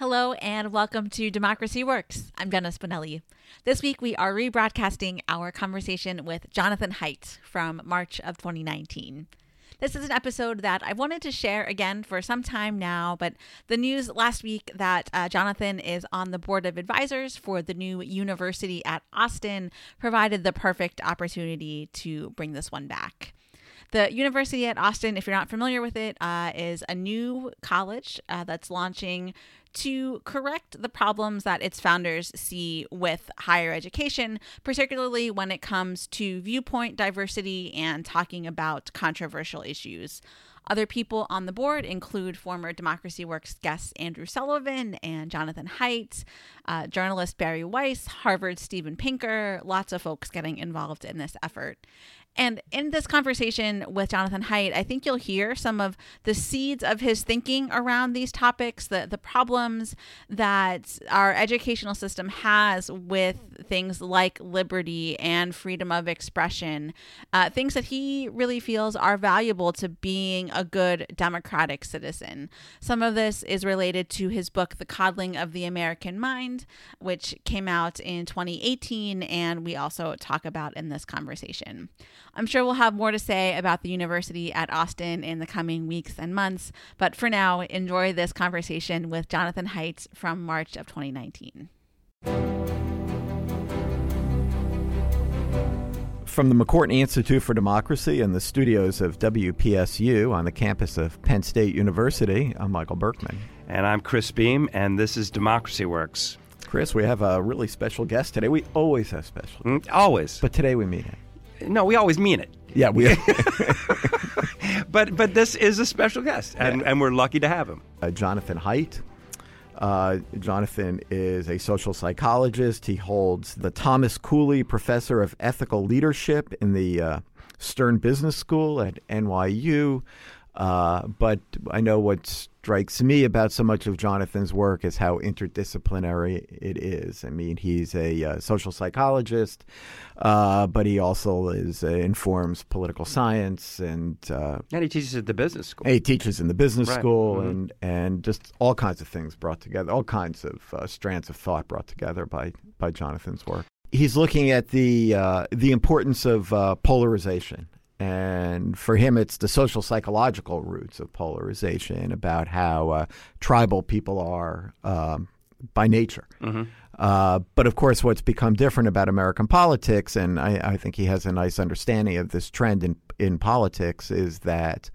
Hello and welcome to Democracy Works. I'm Jenna Spinelli. This week we are rebroadcasting our conversation with Jonathan Haidt from March of 2019. This is an episode that I've wanted to share again for some time now, but the news last week that uh, Jonathan is on the board of advisors for the new university at Austin provided the perfect opportunity to bring this one back. The University at Austin, if you're not familiar with it, uh, is a new college uh, that's launching to correct the problems that its founders see with higher education, particularly when it comes to viewpoint diversity and talking about controversial issues. Other people on the board include former Democracy Works guests Andrew Sullivan and Jonathan Haidt, uh, journalist Bari Weiss, Harvard Steven Pinker, lots of folks getting involved in this effort. And in this conversation with Jonathan Haidt, I think you'll hear some of the seeds of his thinking around these topics, the, the problems that our educational system has with things like liberty and freedom of expression, uh, things that he really feels are valuable to being a good democratic citizen. Some of this is related to his book, The Coddling of the American Mind, which came out in 2018, and we also talk about in this conversation. I'm sure we'll have more to say about the university at Austin in the coming weeks and months, but for now, enjoy this conversation with Jonathan Haidt from March of 2019. From the McCourtney Institute for Democracy and the studios of WPSU on the campus of Penn State University, I'm Michael Berkman. And I'm Chris Beem, and this is Democracy Works. Chris, we have a really special guest today. We always have special. Mm, always. But today we meet it. No, we always mean it. Yeah, we. but but this is a special guest, and, and we're lucky to have him. Uh, Jonathan Haidt. Uh, Jonathan is a social psychologist. He holds the Thomas Cooley Professor of Ethical Leadership in the uh, Stern Business School at NYU. Uh, but I know what strikes me about so much of Jonathan's work is how interdisciplinary it is. I mean, he's a uh, social psychologist, uh, but he also is uh, informs political science and uh, and he teaches at the business school. He teaches in the business right. school mm-hmm. and and just all kinds of things brought together, all kinds of uh, strands of thought brought together by by Jonathan's work. He's looking at the the importance of polarization and for him, it's the social psychological roots of polarization about how uh, tribal people are um, by nature. Mm-hmm. Uh, but of course, what's become different about American politics, and I, I, think he has a nice understanding of this trend in, in politics, is that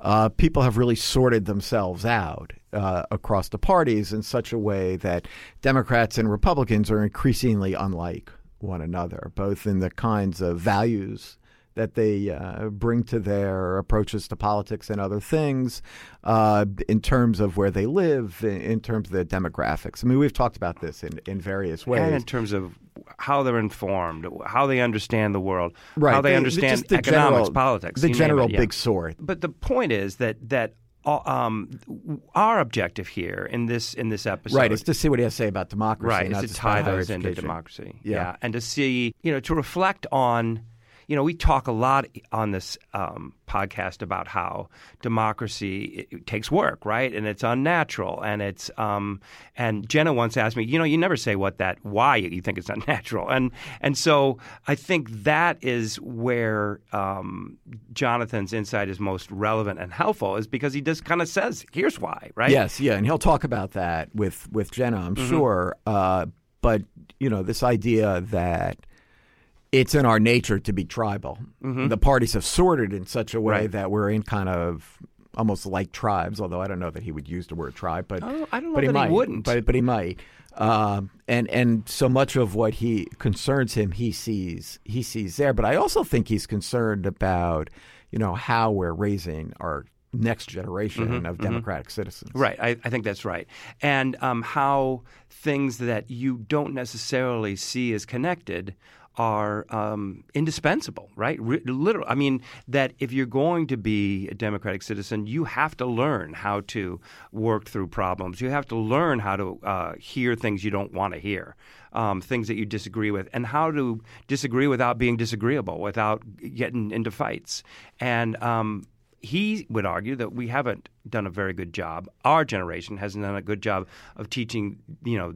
uh, people have really sorted themselves out uh, across the parties in such a way that Democrats and Republicans are increasingly unlike one another, both in the kinds of values that they uh, bring to their approaches to politics and other things uh, in terms of where they live, in, in, terms of their demographics. I mean, we've talked about this in, in various ways. And in terms of how they're informed, how they understand the world, right. how they the, understand the economics, general, politics. The general it, yeah. big sort. But the point is that that uh, um, our objective here in this in this episode, right, is to see what he has to say about democracy, right, is to tie those into democracy, yeah. yeah, and to see, you know, to reflect on you know, we talk a lot on this um, podcast about how democracy takes work, right? And it's unnatural, and it's um, and Jenna once asked me, you know, you never say what that why you think it's unnatural, and and so I think that is where um, Jonathan's insight is most relevant and helpful, is because he just kind of says, here's why, right? Yes, yeah, and he'll talk about that with with Jenna, I'm mm-hmm. sure. Uh, but you know, this idea that it's in our nature to be tribal. Mm-hmm. The parties have sorted in such a way right. that we're in kind of almost like tribes. Although I don't know that he would use the word tribe, but oh, I don't know but he, might, he wouldn't. But but he might. Um, and and so much of what he concerns him, he sees he sees there. But I also think he's concerned about you know how we're raising our next generation mm-hmm, of mm-hmm. democratic mm-hmm. citizens. Right, I, I, think that's right, and um, how things that you don't necessarily see as connected are um, indispensable, right? Literally, I mean that if you're going to be a democratic citizen, you have to learn how to work through problems. You have to learn how to uh, hear things you don't want to hear, um, things that you disagree with, and how to disagree without being disagreeable, without getting into fights. And um, he would argue that we haven't done a very good job. Our generation hasn't done a good job of teaching, you know,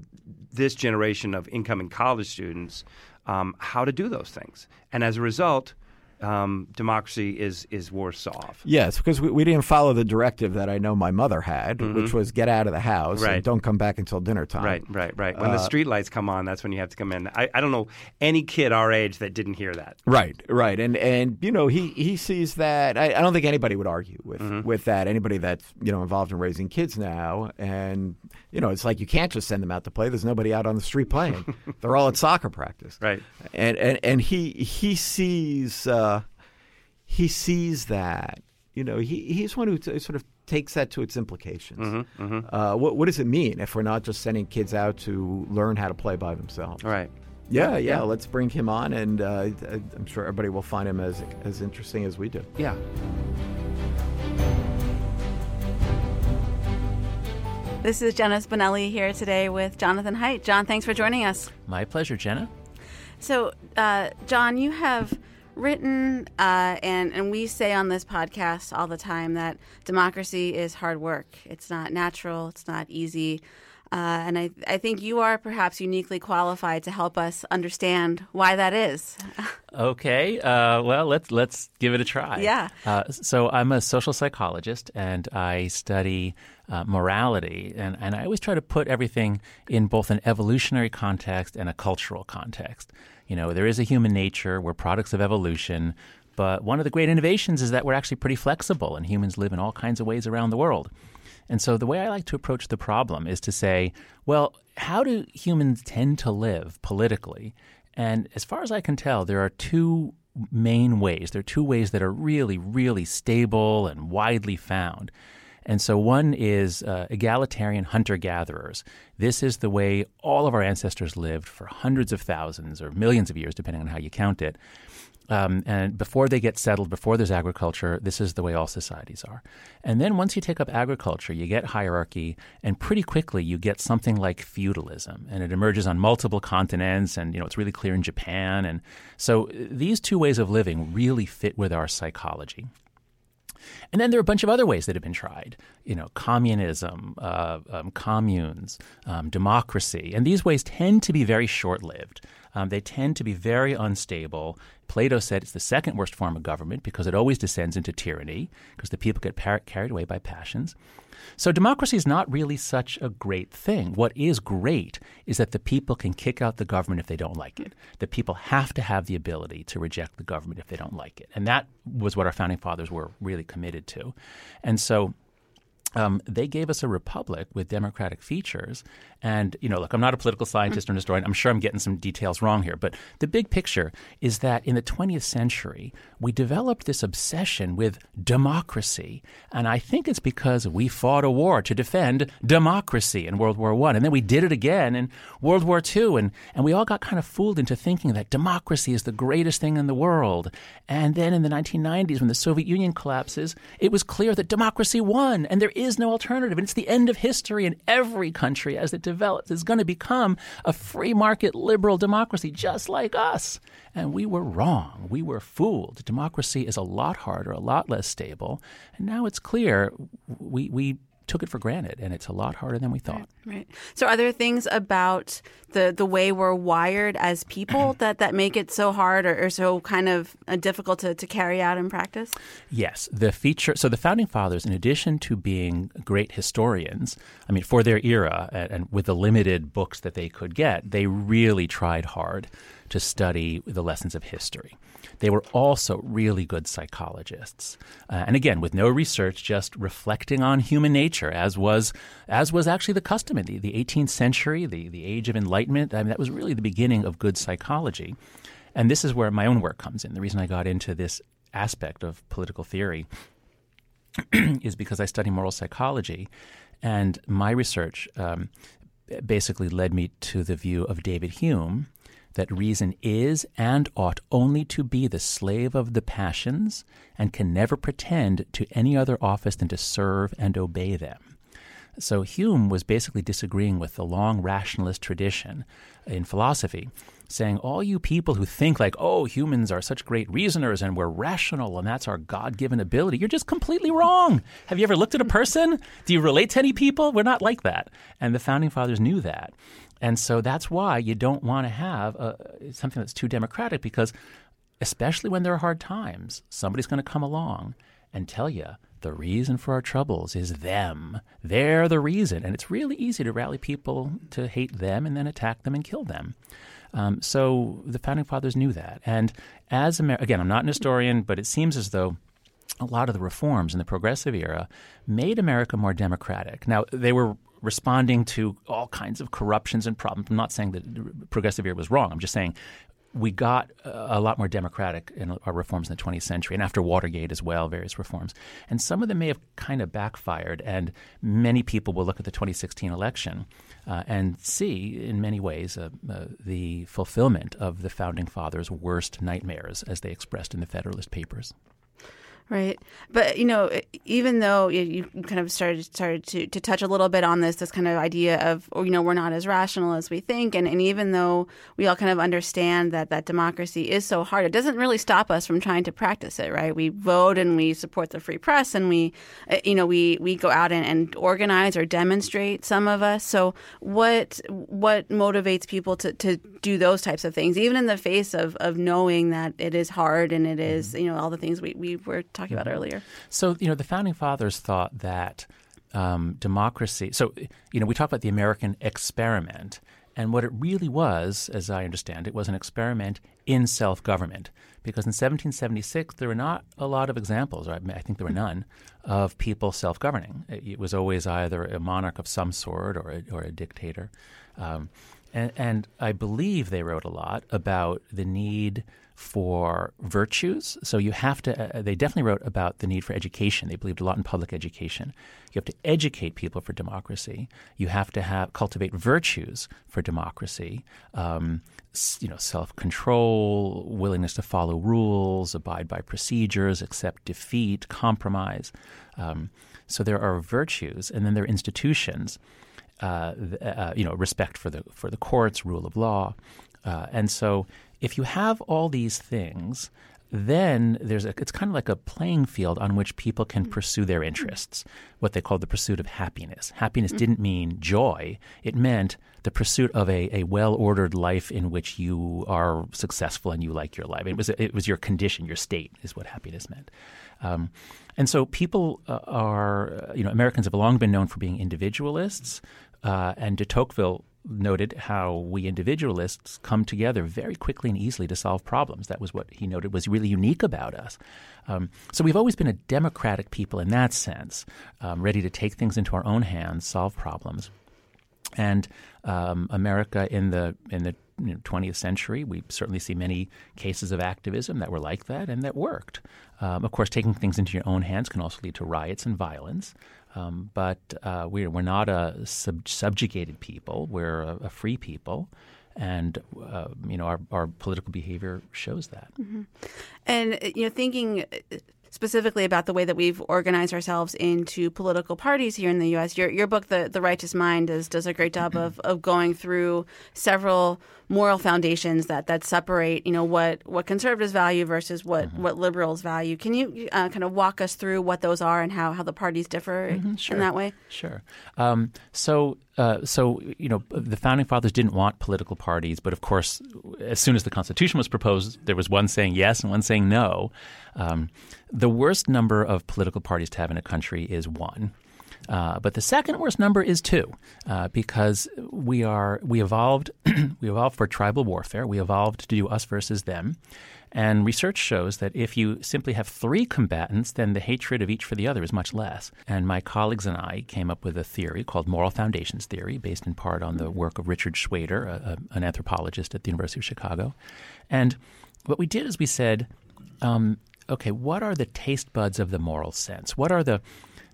this generation of incoming college students um, how to do those things. And as a result, um, democracy is is worse off. Yes, because we, we didn't follow the directive that I know my mother had, mm-hmm. which was get out of the house right. and don't come back until dinner time. Right, right, right. When uh, the street lights come on, that's when you have to come in. I, I don't know any kid our age that didn't hear that. Right, right, and and you know he he sees that. I, I don't think anybody would argue with mm-hmm. with that. Anybody that's you know involved in raising kids now, and you know it's like you can't just send them out to play. There's nobody out on the street playing. They're all at soccer practice. Right, and and and he he sees. Uh, he sees that. You know, he, he's one who t- sort of takes that to its implications. Mm-hmm, mm-hmm. Uh, what, what does it mean if we're not just sending kids out to learn how to play by themselves? Right. Yeah, yeah, yeah. Let's bring him on, and uh, I'm sure everybody will find him as as interesting as we do. Yeah. This is Jenna Spinelli here today with Jonathan Haidt. John, thanks for joining us. My pleasure, Jenna. So, uh, John, you have written, uh, and and we say on this podcast all the time that democracy is hard work. It's not natural. It's not easy. Uh, and I, I think you are perhaps uniquely qualified to help us understand why that is. okay, uh, well let's let's give it a try. Yeah. Uh, so I'm a social psychologist, and I study uh, morality, and and I always try to put everything in both an evolutionary context and a cultural context. You know, there is a human nature. We're products of evolution. But one of the great innovations is that we're actually pretty flexible, and humans live in all kinds of ways around the world. And so the way I like to approach the problem is to say, well, how do humans tend to live politically? And as far as I can tell, there are two main ways. There are two ways that are really, really stable and widely found. And so one is uh, egalitarian hunter gatherers. This is the way all of our ancestors lived for hundreds of thousands or millions of years, depending on how you count it. Um, and before they get settled, before there's agriculture, this is the way all societies are. And then once you take up agriculture, you get hierarchy, and pretty quickly you get something like feudalism, and it emerges on multiple continents, and you know it's really clear in Japan. And so uh, these two ways of living really fit with our psychology. And then there are a bunch of other ways that have been tried. You know, communism, uh, um, communes, um, democracy, and these ways tend to be very short-lived. Um, they tend to be very unstable. Plato said it's the second worst form of government because it always descends into tyranny because the people get par- carried away by passions. So democracy is not really such a great thing. What is great is that the people can kick out the government if they don't like it. The people have to have the ability to reject the government if they don't like it. And that was what our founding fathers were really committed to. And so um, they gave us a republic with democratic features. And, you know, look, I'm not a political scientist or an historian. I'm sure I'm getting some details wrong here. But the big picture is that in the 20th century, we developed this obsession with democracy. And I think it's because we fought a war to defend democracy in World War I. And then we did it again in World War II. And, and we all got kind of fooled into thinking that democracy is the greatest thing in the world. And then in the 1990s, when the Soviet Union collapses, it was clear that democracy won. And there is no alternative. And it's the end of history in every country as it develops is going to become a free market liberal democracy just like us. And we were wrong. We were fooled. Democracy is a lot harder, a lot less stable. And now it's clear we, we took it for granted, and it's a lot harder than we thought. Right. right. So, are there things about the the way we're wired as people that that make it so hard or, or so kind of uh, difficult to, to carry out in practice? Yes, the feature. So, the founding fathers, in addition to being great historians, I mean, for their era and, and with the limited books that they could get, they really tried hard to study the lessons of history. They were also really good psychologists, uh, and again, with no research, just reflecting on human nature, as was as was actually the custom in the, the 18th century, the the age of enlightenment. I mean, that was really the beginning of good psychology, and this is where my own work comes in. The reason I got into this aspect of political theory is because I study moral psychology, and my research um, basically led me to the view of David Hume that reason is and ought only to be the slave of the passions and can never pretend to any other office than to serve and obey them. So Hume was basically disagreeing with the long rationalist tradition in philosophy, saying all you people who think like, oh, humans are such great reasoners and we're rational and that's our God given ability, you're just completely wrong. Have you ever looked at a person? Do you relate to any people? We're not like that. And the founding fathers knew that. And so that's why you don't want to have a, something that's too democratic because, especially when there are hard times, somebody's going to come along and tell you the reason for our troubles is them. They're the reason. And it's really easy to rally people to hate them and then attack them and kill them. Um, so the founding fathers knew that. And as Amer- again, I'm not an historian, but it seems as though a lot of the reforms in the progressive era made America more democratic. Now, they were responding to all kinds of corruptions and problems. I'm not saying that progressive era was wrong. I'm just saying we got a lot more democratic in our reforms in the 20th century, and after Watergate as well, various reforms. And some of them may have kind of backfired, and many people will look at the 2016 election uh, and see, in many ways, uh, uh, the fulfillment of the founding fathers' worst nightmares, as they expressed in the Federalist Papers. Right, but you know, even though you kind of started started to, to touch a little bit on this this kind of idea of you know we're not as rational as we think, and, and even though we all kind of understand that that democracy is so hard, it doesn't really stop us from trying to practice it. Right, we vote and we support the free press, and we uh, you know we we go out and, and organize or demonstrate. Some of us. So what what motivates people to, to do those types of things, even in the face of of knowing that it is hard and it is, mm-hmm. you know all the things we we were talking about earlier. So, you know, the founding fathers thought that um, democracy. So, you know, we talk about the American experiment, and what it really was, as I understand it, was an experiment in self government. Because in 1776, there were not a lot of examples, or I think there were none, of people self governing. It was always either a monarch of some sort or a, or a dictator. Um, and, and I believe they wrote a lot about the need for virtues. So you have to, uh, they definitely wrote about the need for education. They believed a lot in public education. You have to educate people for democracy. You have to have cultivate virtues for democracy. Um, you know, self-control, willingness to follow rules, abide by procedures, accept defeat, compromise. Um, so there are virtues, and then there are institutions. Uh, uh, you know, respect for the for the courts, rule of law, uh, and so if you have all these things, then there's a, it's kind of like a playing field on which people can pursue their interests, what they call the pursuit of happiness. Happiness mm-hmm. didn't mean joy, it meant the pursuit of a, a well ordered life in which you are successful and you like your life. It was, it was your condition, your state, is what happiness meant. Um, and so people uh, are, uh, you know, Americans have long been known for being individualists. Uh, and de Tocqueville noted how we individualists come together very quickly and easily to solve problems. That was what he noted was really unique about us. Um, so we've always been a democratic people in that sense, um, ready to take things into our own hands, solve problems. And um, America in the in the you know, 20th century, we certainly see many cases of activism that were like that and that worked. Um, of course, taking things into your own hands can also lead to riots and violence. Um, but uh, we're, we're not a sub- subjugated people, we're a, a free people. And uh, you know our, our political behavior shows that. Mm-hmm. And you know, thinking specifically about the way that we've organized ourselves into political parties here in the U.S. Your your book, The The Righteous Mind, does does a great job of of going through several moral foundations that that separate you know what what conservatives value versus what mm-hmm. what liberals value. Can you uh, kind of walk us through what those are and how how the parties differ mm-hmm, sure. in that way? Sure. Um, so uh, so you know the founding fathers didn't want political parties, but of course, as soon as the Constitution was proposed, there was one saying yes and one saying no. Um, the worst number of political parties to have in a country is one. Uh, but the second worst number is two, uh, because we are we evolved we evolved for tribal warfare. We evolved to do us versus them, and research shows that if you simply have three combatants, then the hatred of each for the other is much less. And my colleagues and I came up with a theory called moral foundations theory, based in part on the work of Richard Shweder, a, a, an anthropologist at the University of Chicago. And what we did is we said, um, okay, what are the taste buds of the moral sense? What are the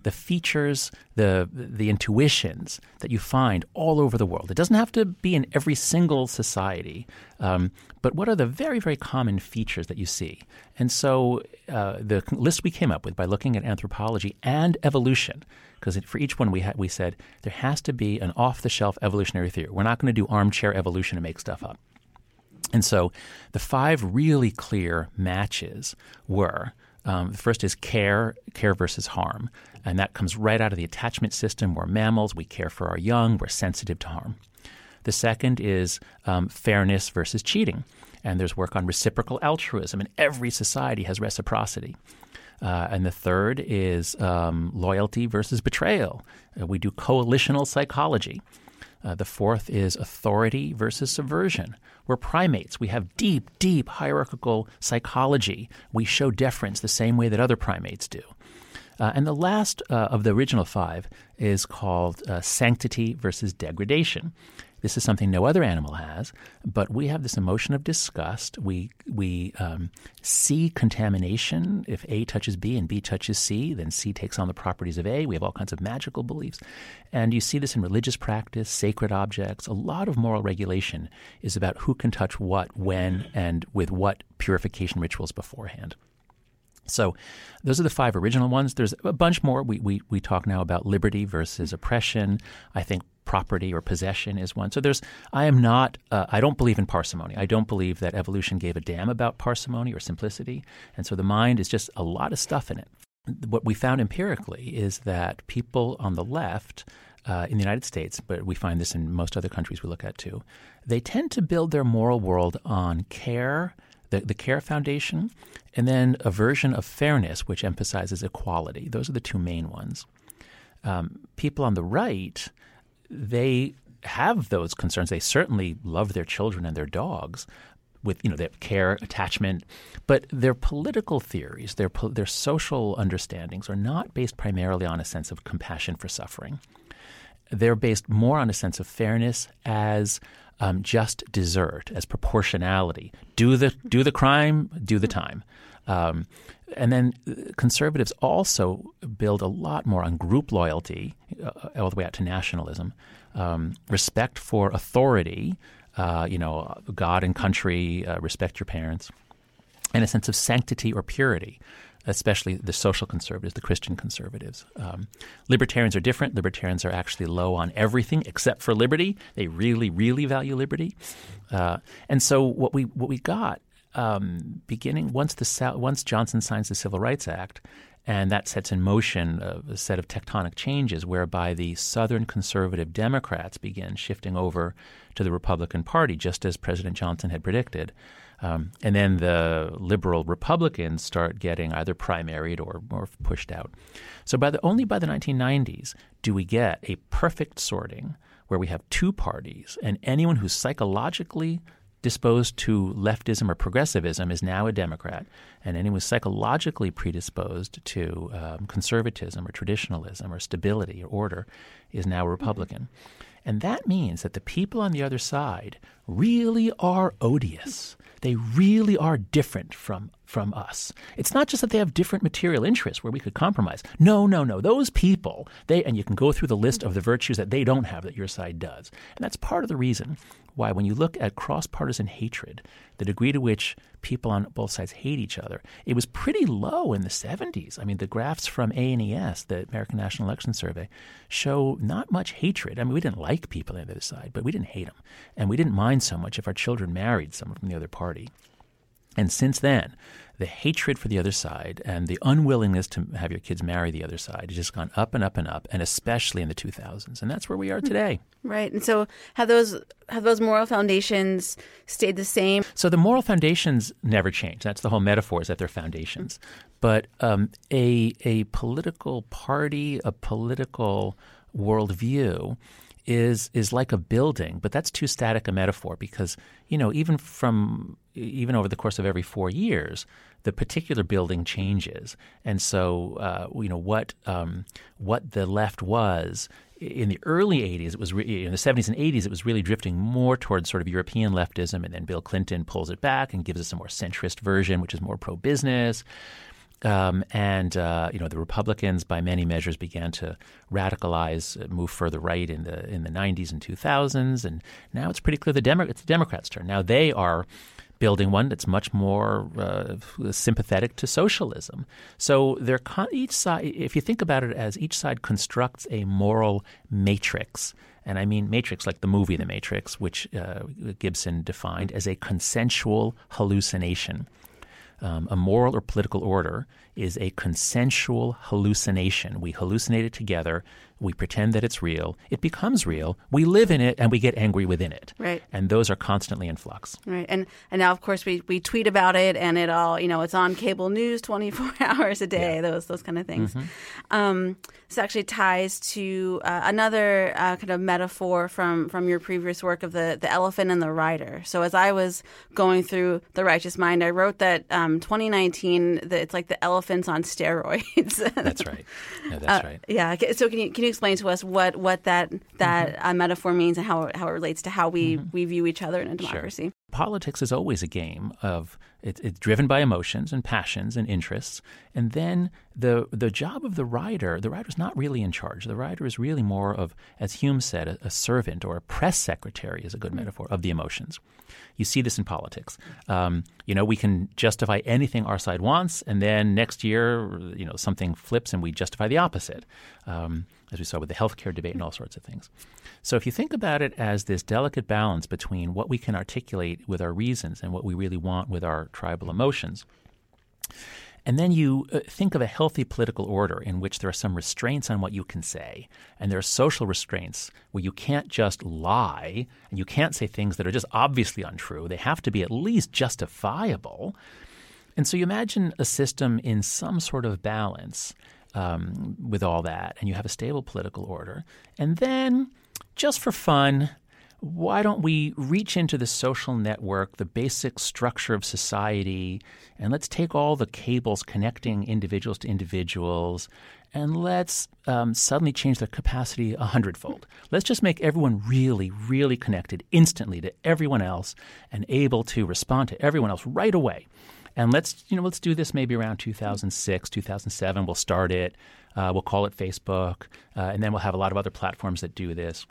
the features, the the intuitions that you find all over the world. It doesn't have to be in every single society, um, but what are the very very common features that you see? And so uh, the list we came up with by looking at anthropology and evolution, because for each one we ha- we said there has to be an off the shelf evolutionary theory. We're not going to do armchair evolution and make stuff up. And so the five really clear matches were um, the first is care, care versus harm. And that comes right out of the attachment system. We're mammals, we care for our young, we're sensitive to harm. The second is um, fairness versus cheating. And there's work on reciprocal altruism, and every society has reciprocity. Uh, and the third is um, loyalty versus betrayal. Uh, we do coalitional psychology. Uh, the fourth is authority versus subversion. We're primates. We have deep, deep hierarchical psychology. We show deference the same way that other primates do. Uh, and the last uh, of the original five is called uh, sanctity versus degradation. This is something no other animal has, but we have this emotion of disgust. We we um, see contamination. If A touches B and B touches C, then C takes on the properties of A. We have all kinds of magical beliefs, and you see this in religious practice, sacred objects. A lot of moral regulation is about who can touch what, when, and with what purification rituals beforehand. So, those are the five original ones. There's a bunch more. We, we, we talk now about liberty versus oppression. I think property or possession is one. So there's, I am not, uh, I don't believe in parsimony. I don't believe that evolution gave a damn about parsimony or simplicity. And so the mind is just a lot of stuff in it. What we found empirically is that people on the left, uh, in the United States, but we find this in most other countries we look at too, they tend to build their moral world on care, the, the care foundation, and then a version of fairness, which emphasizes equality. Those are the two main ones. Um, people on the right they have those concerns. They certainly love their children and their dogs with you know their care, attachment, but their political theories, their their social understandings are not based primarily on a sense of compassion for suffering. They're based more on a sense of fairness as um, just desert, as proportionality. Do the do the crime, do the time. Um, and then uh, conservatives also build a lot more on group loyalty, uh, all the way out to nationalism, um, respect for authority, uh, you know, God and country, uh, respect your parents, and a sense of sanctity or purity, especially the social conservatives, the Christian conservatives. Um, libertarians are different. Libertarians are actually low on everything except for liberty. They really, really value liberty. Uh, and so what we what we got um, beginning once the once Johnson signs the Civil Rights Act, and that sets in motion a, a, set of tectonic changes whereby the Southern conservative Democrats begin shifting over to the Republican Party, just as President Johnson had predicted. Um, and then the liberal Republicans start getting either primaried or, or pushed out. So by the, only by the 1990s do we get a perfect sorting where we have two parties, and anyone who's psychologically disposed to leftism or progressivism is now a Democrat, and anyone psychologically predisposed to um, conservatism or traditionalism or stability or order is now a Republican. And that means that the people on the other side really are odious. They really are different from, from us. It's not just that they have different material interests where we could compromise. No, no, no. Those people, they and you can go through the list of the virtues that they don't have that your side does. And that's part of the reason why, when you look at cross partisan hatred, the degree to which people on both sides hate each other, it was pretty low in the 70s. I mean, the graphs from ANES, the American National Election Survey, show not much hatred. I mean, we didn't like people on the other side, but we didn't hate them. And we didn't mind so much if our children married someone from the other party. And since then, the hatred for the other side and the unwillingness to have your kids marry the other side has just gone up and up and up, and especially in the 2000s. And that's where we are today. Right. And so have those have those moral foundations stayed the same? So the moral foundations never change. That's the whole metaphor is that they're foundations. But um, a a political party, a political worldview is is like a building, but that's too static a metaphor because you know even from even over the course of every four years, the particular building changes, and so uh, you know what um, what the left was in the early 80s. It was re- in the 70s and 80s. It was really drifting more towards sort of European leftism, and then Bill Clinton pulls it back and gives us a more centrist version, which is more pro business Um, and uh, you know the Republicans, by many measures, began to radicalize, uh, move further right in the in the 90s and 2000s, and now it's pretty clear the Demo- it's the Democrats' turn. Now they are building one that's much more uh, sympathetic to socialism. So they're con- each side, if you think about it as each side constructs a moral matrix. And I mean matrix like the movie The Matrix, which uh, Gibson defined as a consensual hallucination. Um, a moral or political order is a consensual hallucination. We hallucinate it together. We pretend that it's real. It becomes real. We live in it and we get angry within it. Right. And those are constantly in flux. Right. And and now of course we, we tweet about it and it all you know it's on cable news twenty four hours a day. Yeah. Those those kind of things. Mm-hmm. Um, this actually ties to uh, another uh, kind of metaphor from from your previous work of the the elephant and the rider. So as I was going through the Righteous Mind, I wrote that um, 2019 that it's like the elephants on steroids. that's right. Yeah, that's uh, right. Yeah. So can you can you explain to us what what that that mm-hmm. Uh, metaphor means and how how it relates to how we mm-hmm. we view each other in a democracy? Sure. Politics is always a game of it, it's driven by emotions and passions and interests, and then the the job of the rider, the rider is not really in charge. The rider is really more of, as Hume said, a, a servant or a press secretary is a good mm-hmm. metaphor of the emotions. You see this in politics. Um, you know, we can justify anything our side wants, and then next year, you know, something flips and we justify the opposite. Um, as we saw with the healthcare debate and all sorts of things. So if you think about it as this delicate balance between what we can articulate with our reasons and what we really want with our tribal emotions, and then you uh, think of a healthy political order in which there are some restraints on what you can say, and there are social restraints where you can't just lie and you can't say things that are just obviously untrue. They have to be at least justifiable. And so you imagine a system in some sort of balance um, with all that, and you have a stable political order. And then, just for fun, why don't we reach into the social network, the basic structure of society, and let's take all the cables connecting individuals to individuals and let's um, suddenly change their capacity a hundredfold. Let's just make everyone really, really connected instantly to everyone else and able to respond to everyone else right away. And let's you know let's do this maybe around 2006, 2007. We'll start it. Uh, we'll call it Facebook, uh, and then we'll have a lot of other platforms that do this.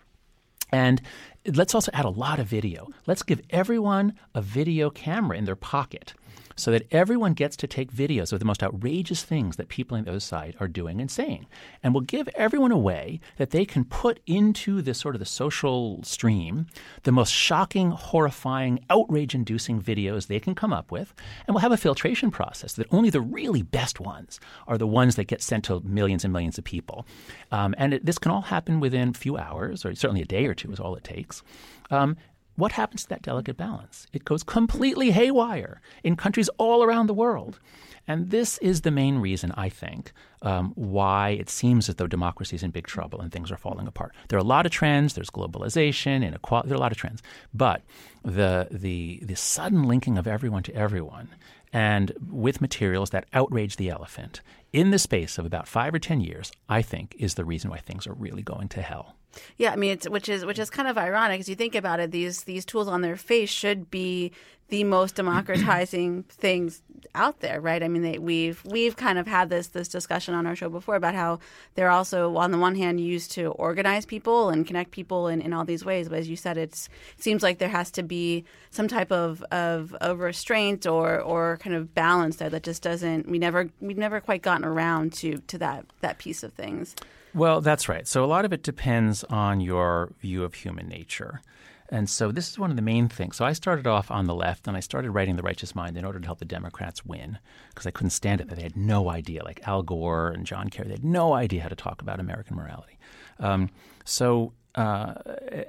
And let's also add a lot of video. Let's give everyone a video camera in their pocket so that everyone gets to take videos of the most outrageous things that people on the other side are doing and saying. And we'll give everyone a way that they can put into this sort of the social stream the most shocking, horrifying, outrage inducing videos they can come up with. And we'll have a filtration process that only the really best ones are the ones that get sent to millions and millions of people. Um, and it, this can all happen within a few hours, or certainly a day or two is all it takes. Um, what happens to that delicate balance? It goes completely haywire in countries all around the world. And this is the main reason, I think, um, why it seems as though democracy is in big trouble and things are falling apart. There are a lot of trends. There's globalization, inequality. There are a lot of trends. But the, the, the sudden linking of everyone to everyone and with materials that outrage the elephant in the space of about five or 10 years, I think, is the reason why things are really going to hell. Yeah, I mean, it's, which is which is kind of ironic as you think about it. These these tools on their face should be the most democratizing things out there, right? I mean, they, we've we've kind of had this this discussion on our show before about how they're also on the one hand used to organize people and connect people in, in all these ways, but as you said, it seems like there has to be some type of, of, of restraint or or kind of balance there that just doesn't. We never we've never quite gotten around to to that that piece of things. Well, that's right. So a lot of it depends on your view of human nature. And so this is one of the main things. So I started off on the left and I started writing The Righteous Mind in order to help the Democrats win because I couldn't stand it that they had no idea, like Al Gore and John Kerry, they had no idea how to talk about American morality. Um, so, uh,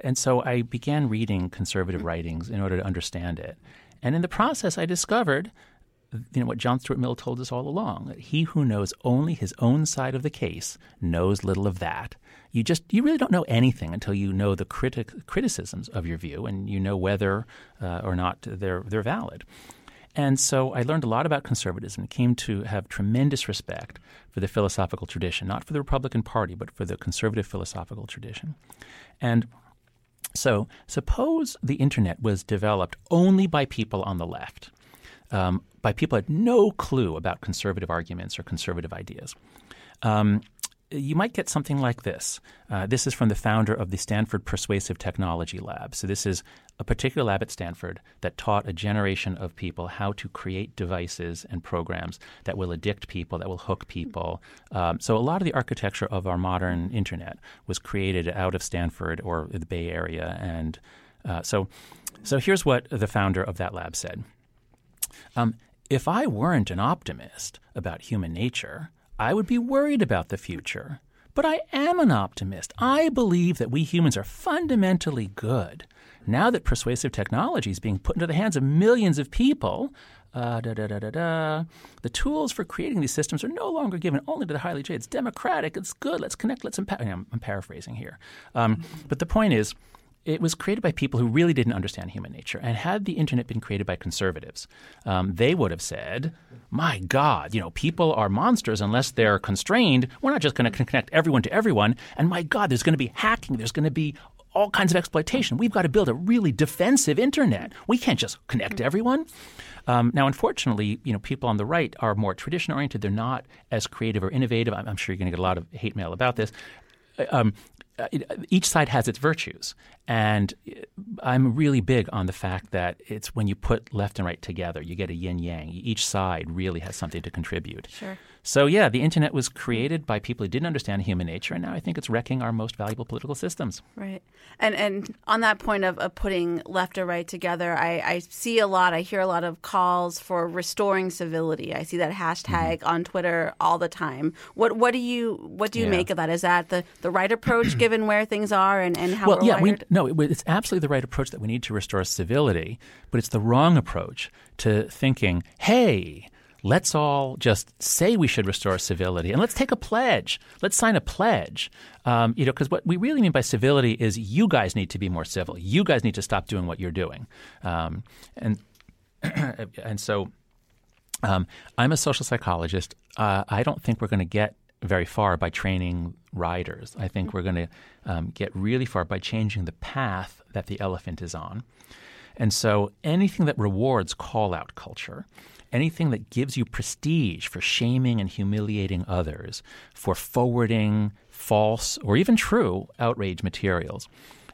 and so I began reading conservative writings in order to understand it. And in the process, I discovered you know what John Stuart Mill told us all along that he who knows only his own side of the case knows little of that. You just you really don't know anything until you know the critic, criticisms of your view and you know whether uh, or not they're they're valid. And so I learned a lot about conservatism and came to have tremendous respect for the philosophical tradition, not for the Republican Party, but for the conservative philosophical tradition. And so suppose the internet was developed only by people on the left um, by people who had no clue about conservative arguments or conservative ideas. Um, you might get something like this. Uh, this is from the founder of the Stanford Persuasive Technology Lab. So, this is a particular lab at Stanford that taught a generation of people how to create devices and programs that will addict people, that will hook people. Um, so, a lot of the architecture of our modern internet was created out of Stanford or the Bay Area. And uh, so, so, here's what the founder of that lab said um, If I weren't an optimist about human nature, I would be worried about the future. But I am an optimist. I believe that we humans are fundamentally good. Now that persuasive technology is being put into the hands of millions of people, uh, da, da, da, the tools for creating these systems are no longer given only to the highly educated. It's democratic. It's good. Let's connect. Let's empower. I'm, I'm paraphrasing here. Um, but the point is, it was created by people who really didn't understand human nature. And had the internet been created by conservatives, um, they would have said, my God, you know, people are monsters unless they're constrained. We're not just going to connect everyone to everyone. And my God, there's going to be hacking. There's going to be all kinds of exploitation. We've got to build a really defensive internet. We can't just connect everyone. Um, now, unfortunately, you know, people on the right are more tradition oriented. They're not as creative or innovative. I'm, I'm sure you're going to get a lot of hate mail about this. Um, uh, Uh, uh, each side has its virtues. And uh, I'm really big on the fact that it's when you put left and right together, you get a yin yang. Each side really has something to contribute. Sure. So, yeah, the internet was created by people who didn't understand human nature, and now I think it's wrecking our most valuable political systems. Right. And and on that point of, of putting left or right together, I, I see a lot, I hear a lot of calls for restoring civility. I see that hashtag mm-hmm. on Twitter all the time. What what do you what do you yeah. make of that? Is that the, the right approach given where things are and, and how well, yeah, we, no, it's absolutely the right approach that we need to restore civility, but it's the wrong approach to thinking, hey, let's all just say we should restore civility and let's take a pledge. Let's sign a pledge. Um, you know, because what we really mean by civility is you guys need to be more civil. You guys need to stop doing what you're doing. Um, and and so um, I'm a social psychologist. Uh, I don't think we're going to get very far by training riders. I think we're going to um, get really far by changing the path that the elephant is on. And so anything that rewards call out culture, anything that gives you prestige for shaming and humiliating others, for forwarding false or even true outrage materials,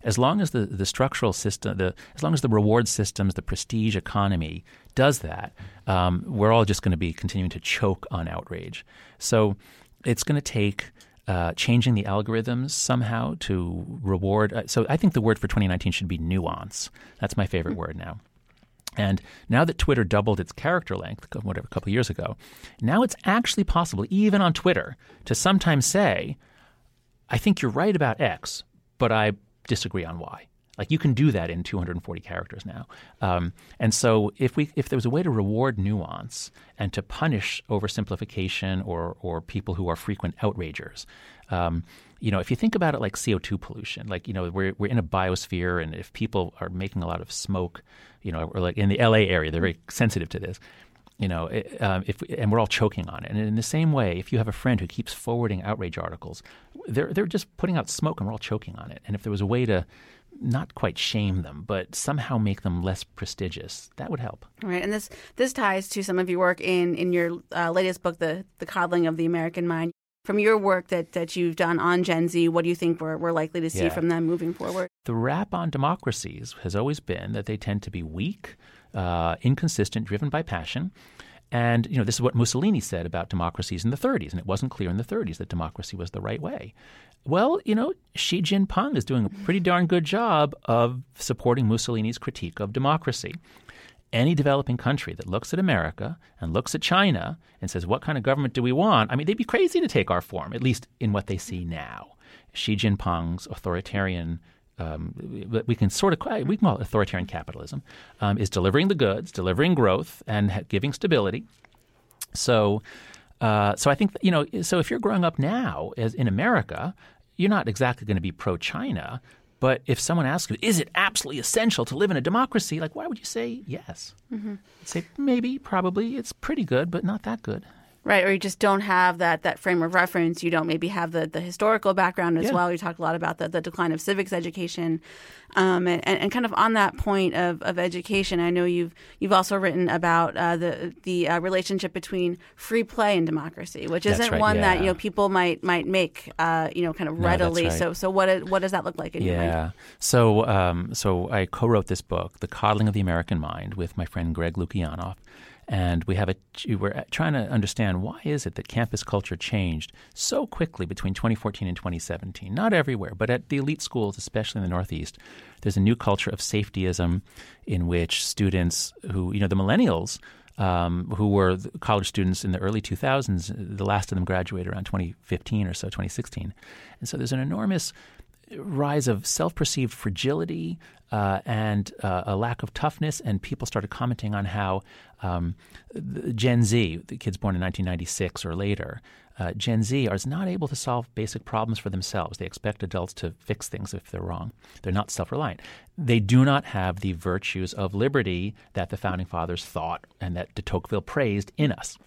as long as the, the structural system, the, as long as the reward systems, the prestige economy does that, um, we're all just going to be continuing to choke on outrage. So it's going to take uh, changing the algorithms somehow to reward. Uh, so I think the word for 2019 should be nuance. That's my favorite word now. And now that Twitter doubled its character length, whatever, a couple years ago, now it's actually possible, even on Twitter, to sometimes say, I think you're right about X, but I disagree on Y. Like you can do that in 240 characters now. Um, and so if we if there was a way to reward nuance and to punish oversimplification or or people who are frequent outragers, um, you know, if you think about it like CO2 pollution, like you know we're we're in a biosphere, and if people are making a lot of smoke, you know, or like in the LA area, they're very sensitive to this you know, um, if and we're all choking on it. And in the same way, if you have a friend who keeps forwarding outrage articles, they're they're just putting out smoke, and we're all choking on it. And if there was a way to not quite shame them, but somehow make them less prestigious. That would help. Right, and this this ties to some of your work in in your uh, latest book, the the coddling of the American mind. From your work that, that you've done on Gen Z, what do you think we're, we're likely to see yeah. from them moving forward? The rap on democracies has always been that they tend to be weak, uh, inconsistent, driven by passion. And you know, this is what Mussolini said about democracies in the 30s, and it wasn't clear in the 30s that democracy was the right way. Well, you know, Xi Jinping is doing a pretty darn good job of supporting Mussolini's critique of democracy. Any developing country that looks at America and looks at China and says, What kind of government do we want? I mean, they'd be crazy to take our form, at least in what they see now. Xi Jinping's authoritarian um, we can sort of we can call it authoritarian capitalism um, is delivering the goods, delivering growth, and giving stability. So uh, so I think you know. So if you're growing up now as in America, you're not exactly going to be pro-China. But if someone asks you, is it absolutely essential to live in a democracy? Like, why would you say yes? Mm-hmm. say maybe, probably. It's pretty good, but not that good. Right, or you just don't have that that frame of reference. You don't maybe have the, the historical background as Yeah. well. You talked a lot about the, the decline of civics education, um, and, and, kind of on that point of, of education. I know you've you've also written about uh, the the uh, relationship between free play and democracy, which That's isn't right, one that you know people might might make uh, you know kind of No, readily. right. So so what is, what does that look like in your mind? Yeah. So, um, so I co-wrote this book, "The Coddling of the American Mind," with my friend Greg Lukianoff, and we have a we're trying to understand why is it that campus culture changed so quickly between 2014 and 2017. Not everywhere, but at the elite schools, especially in the Northeast, there's a new culture of safetyism, in which students who you know the millennials. Um, who were college students in the early 2000s? The last of them graduated around 2015 or so, 2016, and so there's an enormous rise of self-perceived fragility uh, and uh, a lack of toughness, and people started commenting on how um, Gen Z, the kids born in 1996 or later, uh, Gen Z is not able to solve basic problems for themselves. They expect adults to fix things if they're wrong. They're not self-reliant. They do not have the virtues of liberty that the founding fathers thought and that de Tocqueville praised in us.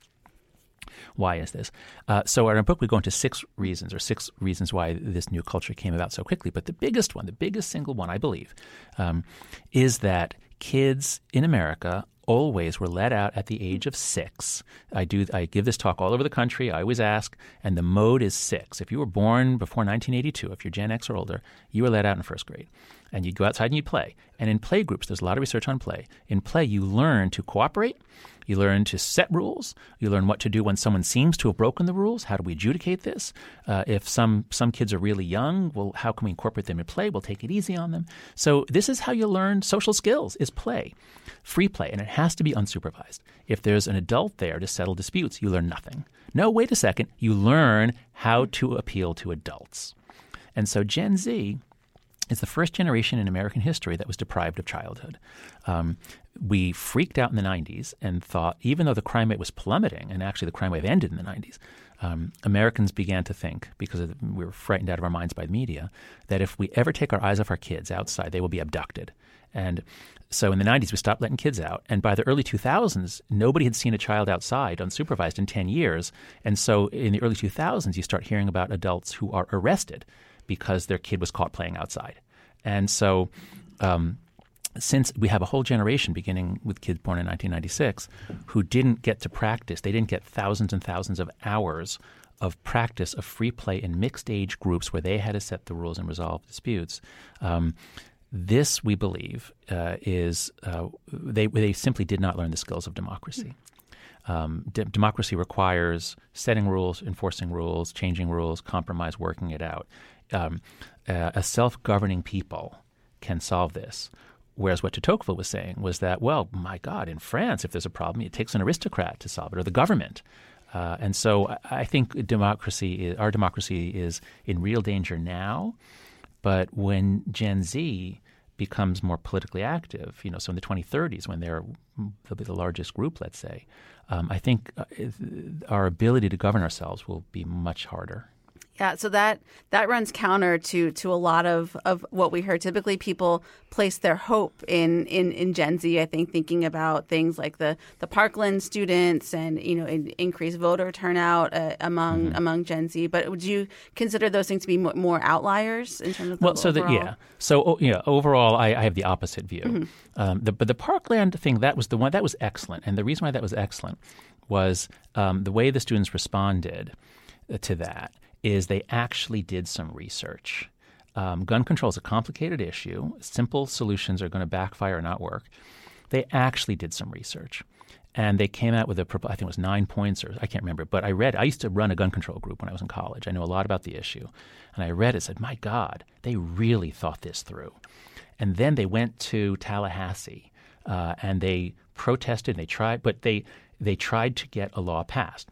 Why is this? Uh, so, in our book, we go into six reasons, or six reasons why this new culture came about so quickly. But the biggest one, the biggest single one, I believe, um, is that kids in America always were let out at the age of six. I do. I give this talk all over the country. I always ask, and the mode is six. If you were born before 1982, if you're Gen X or older, you were let out in first grade, and you'd go outside and you'd play. And in play groups, there's a lot of research on play. In play, you learn to cooperate. You learn to set rules. You learn what to do when someone seems to have broken the rules. How do we adjudicate this? Uh, if some some kids are really young, well, how can we incorporate them in play? We'll take it easy on them. So this is how you learn social skills: is play, free play, and it has to be unsupervised. If there's an adult there to settle disputes, you learn nothing. No, wait a second. You learn how to appeal to adults. And so Gen Z is the first generation in American history that was deprived of childhood. Um, we freaked out in the 90s and thought, even though the crime rate was plummeting, and actually the crime wave ended in the 90s, um, Americans began to think, because of, we were frightened out of our minds by the media, that if we ever take our eyes off our kids outside, they will be abducted. And so in the 90s, we stopped letting kids out. And by the early 2000s, nobody had seen a child outside unsupervised in 10 years. And so in the early 2000s, you start hearing about adults who are arrested because their kid was caught playing outside. And so, um, since we have a whole generation beginning with kids born in 1996 who didn't get to practice, they didn't get thousands and thousands of hours of practice of free play in mixed age groups where they had to set the rules and resolve disputes. Um, this, we believe, uh, is uh, they, they simply did not learn the skills of democracy. Um, de- democracy requires setting rules, enforcing rules, changing rules, compromise, working it out. Um, uh, a self governing people can solve this. Whereas what de Tocqueville was saying was that, well, my God, in France, if there's a problem, it takes an aristocrat to solve it or the government. Uh, and so I, think democracy, is, our democracy, is in real danger now. But when Gen Z becomes more politically active, you know, so in the 2030s, when they're they'll be the largest group, let's say, um, I think uh, our ability to govern ourselves will be much harder. Yeah, so that that runs counter to to a lot of, of what we heard. Typically, people place their hope in, in, in Gen Z. I think thinking about things like the, the Parkland students and you know in, increased voter turnout uh, among Mm-hmm. among Gen Z. But would you consider those things to be mo- more outliers in terms of the Well, so that overall? yeah, so oh, yeah. Overall, I, I have the opposite view. Um, the, but the Parkland thing that was the one that was excellent, and the reason why that was excellent was um, the way the students responded uh, to that is they actually did some research. Um, gun control is a complicated issue. Simple solutions are going to backfire or not work. They actually did some research. And they came out with a, I think it was nine points, or I can't remember. But I read, I used to run a gun control group when I was in college. I know a lot about the issue. And I read it, said, my God, they really thought this through. And then they went to Tallahassee uh, and they protested and they tried, but they, they tried to get a law passed.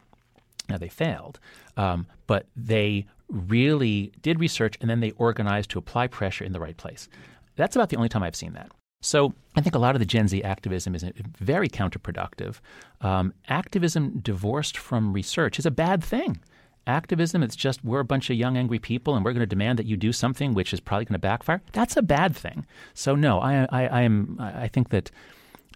Now they failed, um, but they really did research and then they organized to apply pressure in the right place. That's about the only time I've seen that. So I think a lot of the Gen Z activism is very counterproductive. Um, activism divorced from research is a bad thing. Activism, it's just we're a bunch of young, angry people and we're going to demand that you do something which is probably going to backfire. That's a bad thing. So no, I, I, I am. I think that,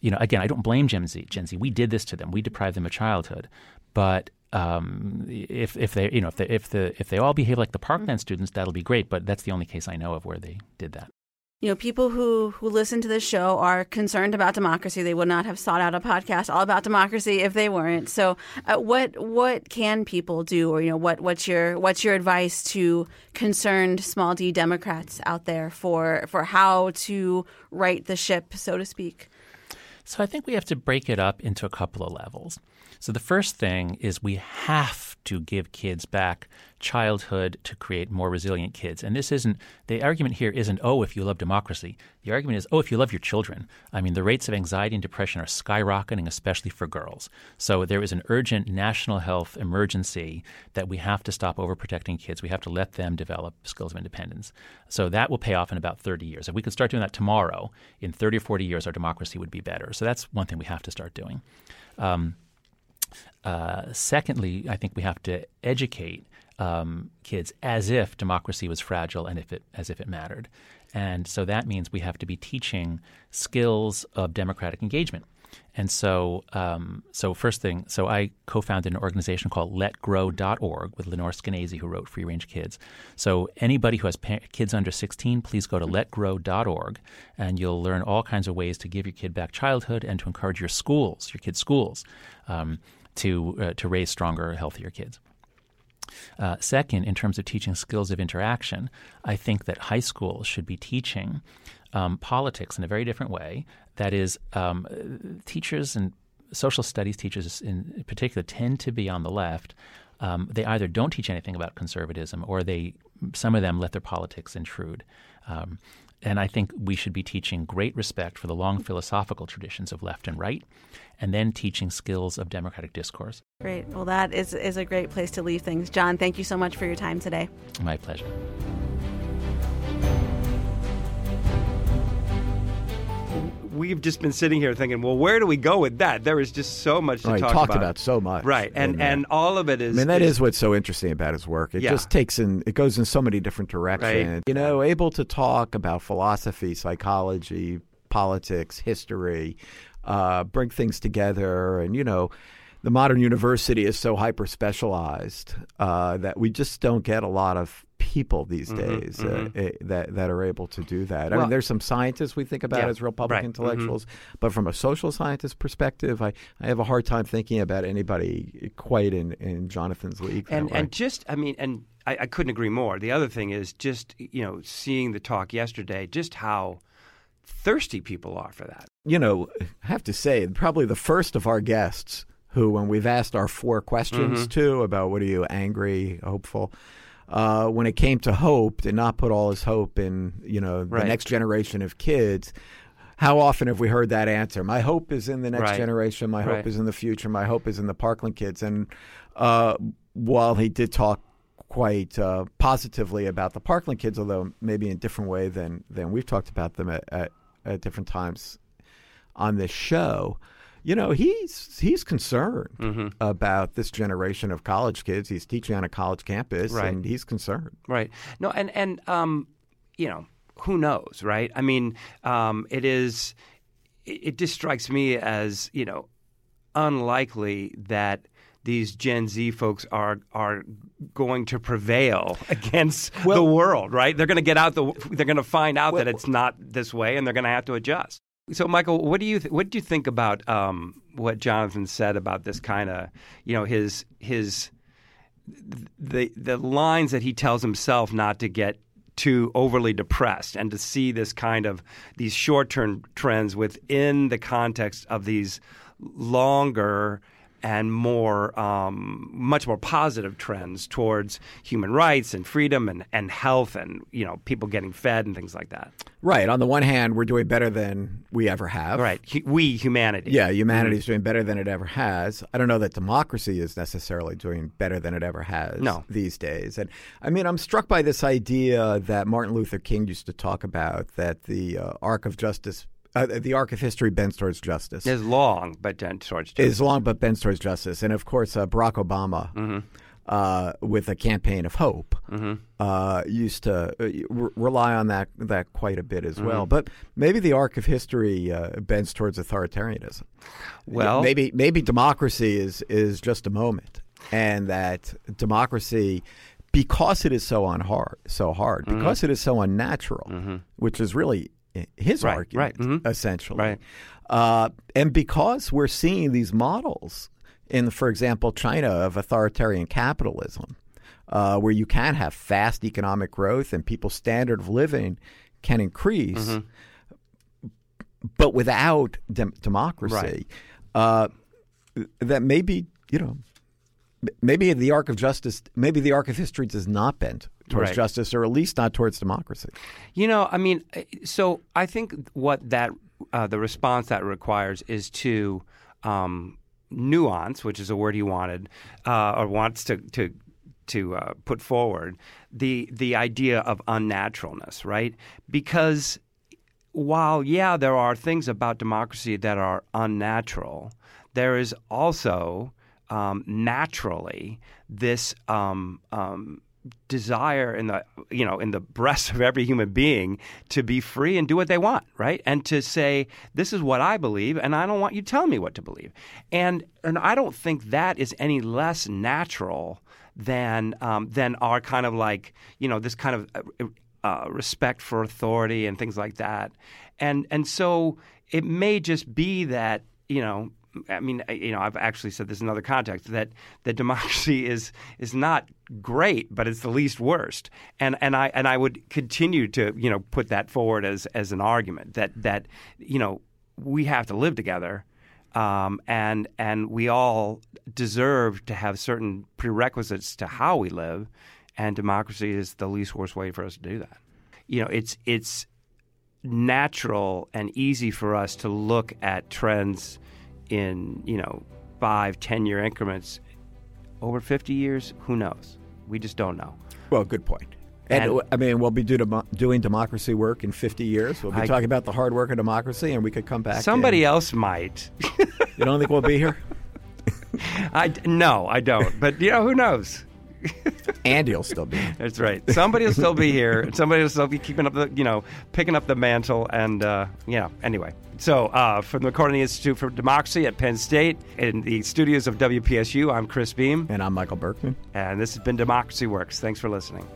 you know, again, I don't blame Gen Z. Gen Z, we did this to them. We deprived them of childhood. But um, if if they you know if they, if the if they all behave like the Parkland students, that'll be great. But that's the only case I know of where they did that. You know, people who who listen to this show are concerned about democracy. They would not have sought out a podcast all about democracy if they weren't. So, uh, what what can people do, or you know, what what's your what's your advice to concerned small d Democrats out there for for how to right the ship, so to speak? So I think we have to break it up into a couple of levels. So the first thing is we have to give kids back childhood to create more resilient kids. And this isn't the argument here isn't oh if you love democracy. The argument is oh if you love your children. I mean the rates of anxiety and depression are skyrocketing especially for girls. So there is an urgent national health emergency that we have to stop overprotecting kids. We have to let them develop skills of independence. So that will pay off in about 30 years. If we could start doing that tomorrow, in 30 or 40 years our democracy would be better. So that's one thing we have to start doing. Um, uh, secondly, I think we have to educate um, kids as if democracy was fragile and if it as if it mattered. And so that means we have to be teaching skills of democratic engagement. And so, um, so first thing, so I co-founded an organization called LetGrow.org with Lenore Skenazy, who wrote Free Range Kids. So anybody who has pa- kids under 16, please go to LetGrow.org, and you'll learn all kinds of ways to give your kid back childhood and to encourage your schools, your kids' schools, um, to uh, to raise stronger, healthier kids. Uh, second, in terms of teaching skills of interaction, I think that high schools should be teaching um, politics in a very different way. That is, um, teachers and social studies teachers in particular tend to be on the left. Um, they either don't teach anything about conservatism or they some of them let their politics intrude. Um, and I think we should be teaching great respect for the long philosophical traditions of left and right, and then teaching skills of democratic discourse. Great. Well, that is, is a great place to leave things. John, thank you so much for your time today. My pleasure. We've just been sitting here thinking, well, where do we go with that? There is just so much to right, talk talked about. about so much, right? And and all of it is. I mean, that is, is what's so interesting about his work. It Yeah. just takes in, it goes in so many different directions. Right. You know, able to talk about philosophy, psychology, politics, history, uh, bring things together, and you know. The modern university is so hyper specialized uh, that we just don't get a lot of people these days Uh, eh, that that are able to do that. I Mm-hmm, mean, there's some scientists we think about Yeah, as real public right, mhm. intellectuals, but from a social scientist perspective, I, I have a hard time thinking about anybody quite in, in Jonathan's league. and and just I mean, and I, I couldn't agree more. The other thing is just you know seeing the talk yesterday, just how thirsty people are for that. you know, I have to say, probably the first of our guests who, when we've asked our four questions Mm-hmm. to about what are you angry, hopeful, uh, when it came to hope, did not put all his hope in you know the Right. next generation of kids. How often have we heard that answer? My hope is in the next Right. generation. My hope Right. is in the future. My hope is in the Parkland kids. And uh, while he did talk quite uh, positively about the Parkland kids, although maybe in a different way than than we've talked about them at, at, at different times on this show. You know, he's he's concerned Mm-hmm. about this generation of college kids. He's teaching on a college campus, Right. and he's concerned. Right. No, and and um, you know, who knows, right? I mean, um, it is. It, it just strikes me as you know, unlikely that these Gen Z folks are are going to prevail against the world, right? They're going to get out the. They're going to find out Well- that it's not this way, and they're going to have to adjust. So, Michael, what do you th- what do you think about um, what Jonathan said about this kind of you know his his the the lines that he tells himself not to get too overly depressed and to see this kind of these short term trends within the context of these longer and more um, much more positive trends towards human rights and freedom and, and health and you know people getting fed and things like that. Right. On the one hand, we're doing better than we ever have. Right, we humanity. Yeah, humanity's doing better than it ever has. I don't know that democracy is necessarily doing better than it ever has No. these days. And I mean, I'm struck by this idea that Martin Luther King used to talk about that the uh, arc of justice, uh, the arc of history bends towards justice. is long, but uh, towards justice. is long but bends towards justice. And of course, uh, Barack Obama, Mm-hmm. uh, with a campaign of hope, uh, used to uh, re- rely on that that quite a bit as well. Mm-hmm. But maybe the arc of history uh, bends towards authoritarianism. Well- maybe maybe democracy is is just a moment. and that democracy, because it is so unhard, so hard, Mm-hmm. because it is so unnatural, which is really his Right, argument, right, mhm. essentially, Right. uh, and because we're seeing these models in, for example, China of authoritarian capitalism, uh, where you can have fast economic growth and people's standard of living can increase, Mm-hmm. but without dem- democracy, Right. uh, that maybe you know maybe the arc of justice, maybe the arc of history does not bend towards Right. justice, or at least not towards democracy. You know, I mean, uh, so I think what that uh, the response that requires is to um, nuance, which is a word he wanted uh, or wants to to to uh, put forward the the idea of unnaturalness, right? Because while yeah, there are things about democracy that are unnatural, there is also um, naturally this um, um, desire in the you know in the breast of every human being to be free and do what they want, right? And to say this is what I believe, and I don't want you telling me what to believe. And and I don't think that is any less natural than um, than our kind of like you know this kind of uh, uh, respect for authority and things like that. And and so it may just be that you know. I mean, you know, I've actually said this in other contexts that that democracy is is not great, but it's the least worst. And and I and I would continue to you know put that forward as as an argument that that you know we have to live together, um, and and we all deserve to have certain prerequisites to how we live, and democracy is the least worst way for us to do that. You know, it's it's natural and easy for us to look at trends in you know five, ten year increments. Over fifty years, who knows? We just don't know. Well, good point. And, And- I mean, we'll be do demo- doing democracy work in 50 years. We'll be I- talking about the hard work of democracy, and we could come back. Somebody and- else might. You don't think we'll be here? I no, I don't. But you know, who knows? Andy will still be here. That's right. Somebody will still be here. Somebody will still be keeping up the, you know, picking up the mantle. And, uh, you know, anyway. So, uh, from the McCourtney Institute for Democracy at Penn State, in the studios of WPSU, I'm Chris Beem. And I'm Michael Berkman. And this has been Democracy Works. Thanks for listening.